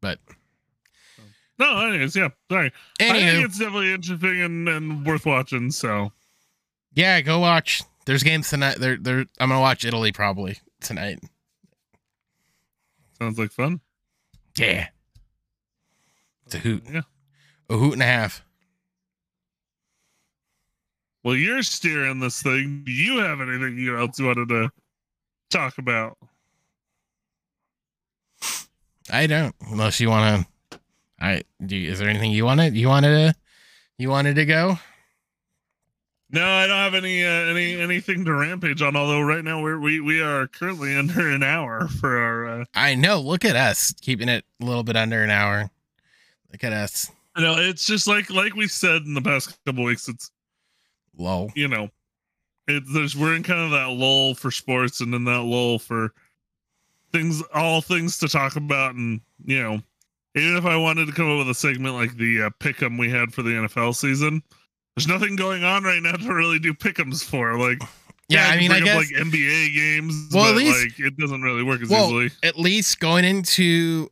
But no, anyways, yeah. Sorry. Anywho, I think it's definitely interesting and, and worth watching. So yeah, go watch. There's games tonight. There, there. I'm gonna watch Italy probably tonight. Sounds like fun. Yeah. It's a hoot. Yeah. A hoot and a half. Well, you're steering this thing. Do you have anything you else wanted to talk about? I don't. Unless you want to I do. Is there anything you wanted? You wanted to? You wanted to go? No, I don't have any uh, any anything to rampage on. Although right now we're we we are currently under an hour for our. Uh... I know. Look at us keeping it a little bit under an hour. Look at us. I know it's just like like we said in the past couple weeks. It's low. You know, it's there's we're in kind of that lull for sports, and then that lull for things, all things to talk about, and you know, even if I wanted to come up with a segment like the uh, pick'em we had for the NFL season there's nothing going on right now to really do pickums for. Like, yeah, I mean, I guess like NBA games. Well, but, at least like, it doesn't really work as well, easily. At least going into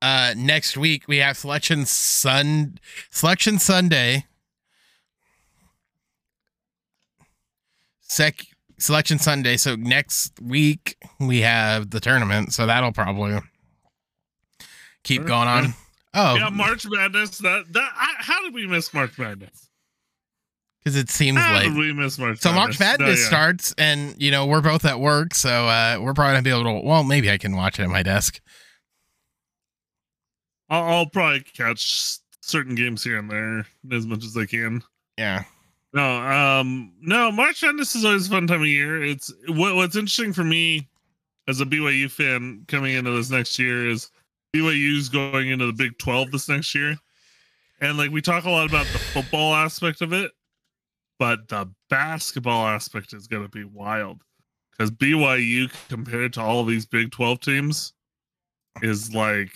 uh next week, we have selection sun selection Sunday. Sec selection Sunday. So next week we have the tournament. So that'll probably keep going on. Oh, yeah, March Madness. That that I, how did we miss March Madness? because it seems How like we miss March so Madness. March Madness no, yeah. starts, and you know we're both at work, so uh, we're probably gonna be able to. Well, maybe I can watch it at my desk. I'll, I'll probably catch certain games here and there as much as I can. Yeah. No, um, no. March Madness is always a fun time of year. It's what, what's interesting for me as a BYU fan coming into this next year is BYU's going into the Big Twelve this next year, and like we talk a lot about the football aspect of it, but the basketball aspect is going to be wild because BYU compared to all of these Big 12 teams is like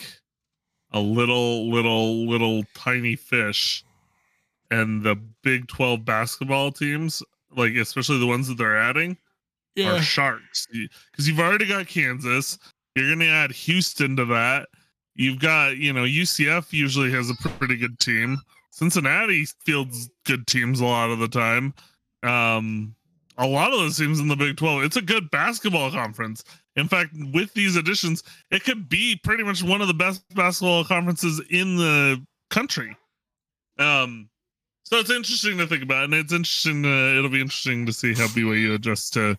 a little, little, little tiny fish. And the Big 12 basketball teams, like especially the ones that they're adding, yeah. are sharks. Because you've already got Kansas, you're going to add Houston to that. You've got, you know, UCF usually has a pretty good team. Cincinnati fields good teams a lot of the time. Um, a lot of those teams in the Big 12. It's a good basketball conference. In fact, with these additions, it could be pretty much one of the best basketball conferences in the country. Um, so it's interesting to think about, and it's interesting. To, it'll be interesting to see how BYU adjusts to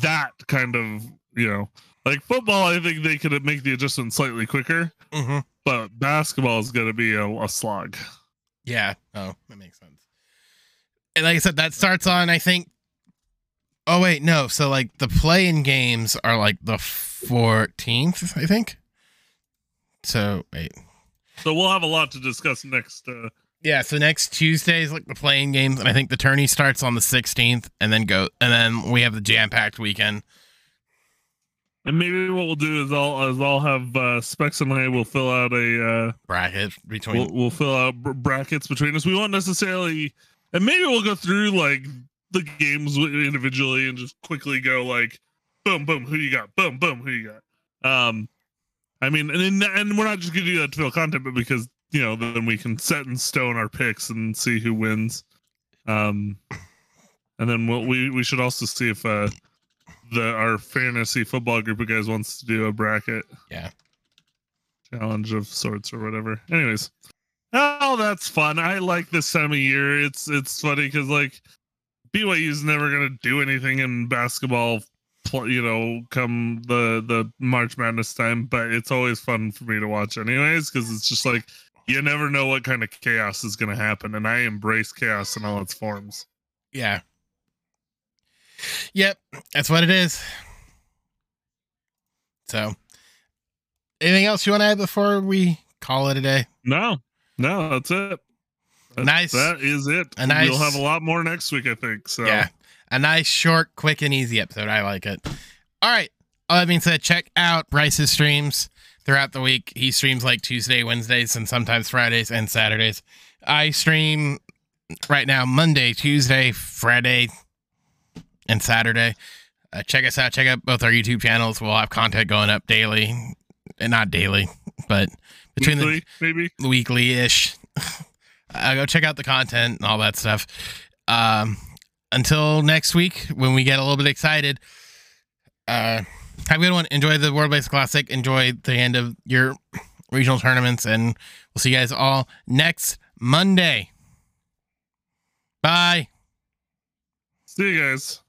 that kind of, you know, like football. I think they could make the adjustment slightly quicker, mm-hmm. but basketball is going to be a, a slog. Yeah. Oh, that makes sense. And like I said, that starts on I think. Oh wait, no. So like the play-in games are like the fourteenth, I think. So wait. So we'll have a lot to discuss next. Uh... Yeah. So next Tuesday is like the play-in games, and I think the tourney starts on the sixteenth, and then go, and then we have the jam-packed weekend. And maybe what we'll do is I'll is I'll have uh, Specs and I will fill out a uh, bracket between. We'll, we'll fill out br- brackets between us. We won't necessarily, and maybe we'll go through like the games individually and just quickly go like, boom, boom, who you got? Boom, boom, who you got? Um, I mean, and and we're not just gonna do that to fill content, but because you know then we can set in stone our picks and see who wins. Um, and then we'll, we we should also see if uh the our fantasy football group of guys wants to do a bracket. Yeah. Challenge of sorts or whatever. Anyways. Oh, that's fun. I like this time of year. It's it's funny because like BYU's never gonna do anything in basketball you know come the the march madness time but it's always fun for me to watch anyways because it's just like you never know what kind of chaos is going to happen and i embrace chaos in all its forms yeah Yep, that's what it is. So, anything else you want to add before we call it a day? No, no, that's it. That, nice. That is it. A nice, we'll have a lot more next week, I think. So yeah, a nice, short, quick, and easy episode. I like it. All right. All that being said, check out Bryce's streams throughout the week. He streams like Tuesday, Wednesdays, and sometimes Fridays and Saturdays. I stream right now Monday, Tuesday, Friday, and Saturday. Uh, check us out. Check out both our YouTube channels. We'll have content going up daily, and not daily, but between weekly, the maybe weekly ish. uh, go check out the content and all that stuff. Um, until next week, when we get a little bit excited. Uh, have a good one. Enjoy the World Based Classic. Enjoy the end of your regional tournaments, and we'll see you guys all next Monday. Bye. See you guys.